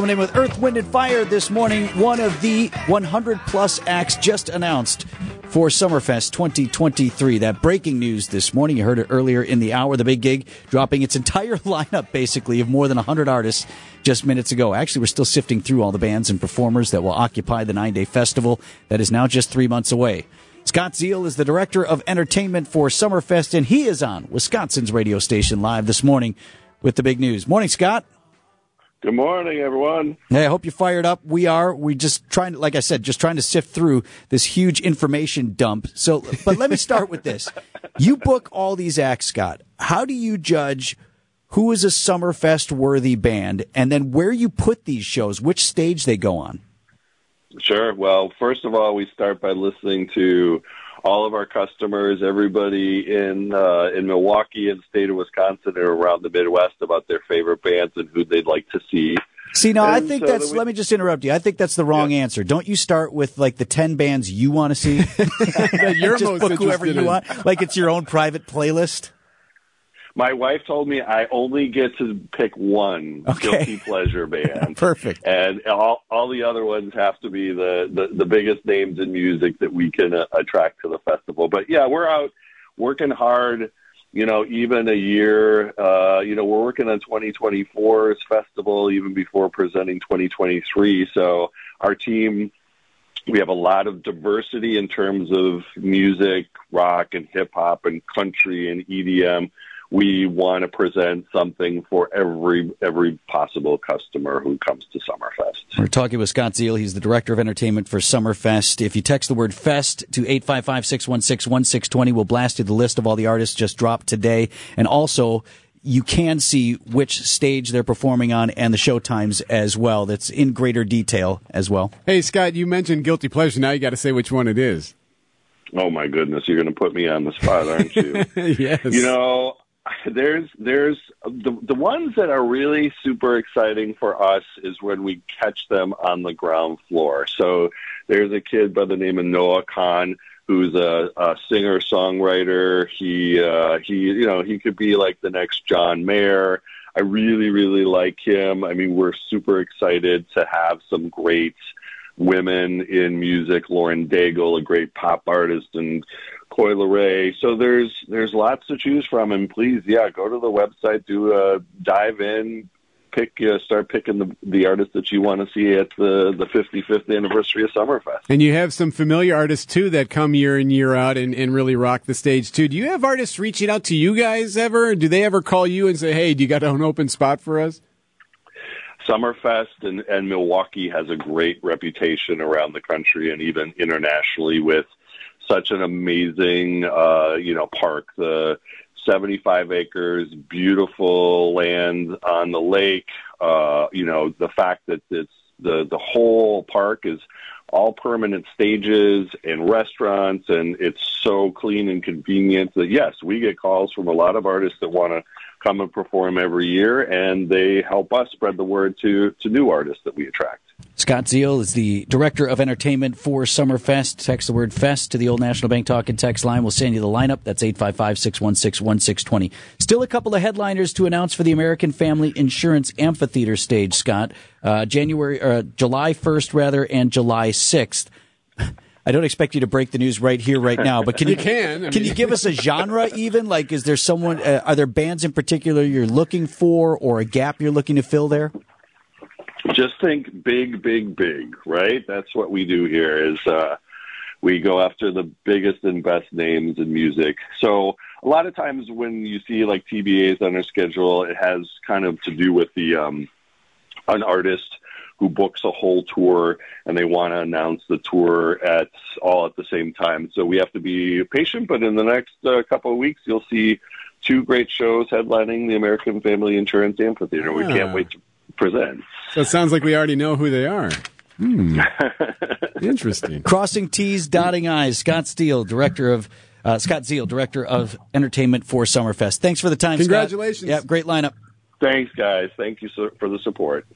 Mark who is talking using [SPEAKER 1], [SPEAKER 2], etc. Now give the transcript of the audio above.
[SPEAKER 1] coming in with Earth, Wind, and Fire this morning. One of the 100 plus acts just announced for Summerfest 2023. That breaking news this morning. You heard it earlier in the hour. The big gig dropping its entire lineup, basically, of more than 100 artists just minutes ago. Actually, we're still sifting through all the bands and performers that will occupy the nine day festival that is now just three months away. Scott Ziel is the director of entertainment for Summerfest, and he is on Wisconsin's radio station live this morning with the big news. Morning, Scott.
[SPEAKER 2] Good morning, everyone.
[SPEAKER 1] Hey, I hope you're fired up. We are. We just trying to, like I said, just trying to sift through this huge information dump. So, but let me start with this. You book all these acts, Scott. How do you judge who is a Summerfest worthy band and then where you put these shows, which stage they go on?
[SPEAKER 2] Sure. Well, first of all, we start by listening to all of our customers, everybody in uh, in Milwaukee and the state of Wisconsin and around the Midwest about their favorite bands and who they'd like to see.
[SPEAKER 1] See, no, and I think so that's. We, let me just interrupt you. I think that's the wrong yeah. answer. Don't you start with like the ten bands you want to see?
[SPEAKER 3] you're just book whoever you
[SPEAKER 1] in. want, like it's your own private playlist.
[SPEAKER 2] My wife told me I only get to pick one okay. guilty pleasure band.
[SPEAKER 1] Perfect.
[SPEAKER 2] And all all the other ones have to be the the, the biggest names in music that we can uh, attract to the festival. But yeah, we're out working hard. You know, even a year. Uh, you know, we're working on 2024's festival even before presenting 2023. So our team we have a lot of diversity in terms of music, rock and hip hop and country and EDM we want to present something for every every possible customer who comes to Summerfest.
[SPEAKER 1] We're talking with Scott Ziel. He's the director of entertainment for Summerfest. If you text the word "fest" to 855-616-1620, we'll blast you the list of all the artists just dropped today, and also you can see which stage they're performing on and the show times as well. That's in greater detail as well.
[SPEAKER 3] Hey, Scott, you mentioned guilty pleasure. Now you got to say which one it is.
[SPEAKER 2] Oh my goodness, you're going to put me on the spot, aren't you?
[SPEAKER 3] yes.
[SPEAKER 2] You know, there's there's the the ones that are really super exciting for us is when we catch them on the ground floor. So there's a kid by the name of Noah Kahan who's a, a singer songwriter. He uh, he you know he could be like the next John Mayer. I really really like him. I mean we're super excited to have some great women in music. Lauren Daigle, a great pop artist, and Coi Leray. So there's there's lots to choose from, and please, yeah, go to the website, do a dive in, pick, uh, start picking the the artists that you want to see at the the 55th anniversary of Summerfest.
[SPEAKER 3] And you have some familiar artists too that come year in year out and, and really rock the stage too. Do you have artists reaching out to you guys ever? Do they ever call you and say, "Hey, do you got an open spot for us"?
[SPEAKER 2] Summerfest and, and Milwaukee has a great reputation around the country and even internationally with such an amazing, uh, you know, park. The 75 acres, beautiful land on the lake. Uh, you know, the fact that it's the the whole park is all permanent stages and restaurants, and it's so clean and convenient that yes, we get calls from a lot of artists that want to come and perform every year, and they help us spread the word to to new artists that we attract.
[SPEAKER 1] Scott Ziel is the director of entertainment for Summerfest. Text the word "fest" to the Old National Bank Talk and Text line. We'll send you the lineup. That's 855-616-1620. Still a couple of headliners to announce for the American Family Insurance Amphitheater stage, Scott. Uh, January, uh, July 1st, rather, and July 6th. I don't expect you to break the news right here, right now, but can you,
[SPEAKER 3] you can I
[SPEAKER 1] can you give us a genre even? Like, is there someone? Uh, are there bands in particular you're looking for, or a gap you're looking to fill there?
[SPEAKER 2] Just think big, big, big. Right? That's what we do here. Is uh, we go after the biggest and best names in music. So a lot of times when you see like TBAs on our schedule, it has kind of to do with the um, an artist who books a whole tour and they want to announce the tour at all at the same time. So we have to be patient, but in the next uh, couple of weeks, you'll see two great shows headlining the American Family Insurance Amphitheater. We can't wait to present.
[SPEAKER 3] So it sounds like we already know who they are. Hmm. Interesting.
[SPEAKER 1] Crossing T's, dotting I's. Scott Steele, director of uh, Scott Ziel, director of entertainment for Summerfest. Thanks for the time.
[SPEAKER 3] Congratulations.
[SPEAKER 1] Scott. Yeah, great lineup.
[SPEAKER 2] Thanks, guys. Thank you for the support.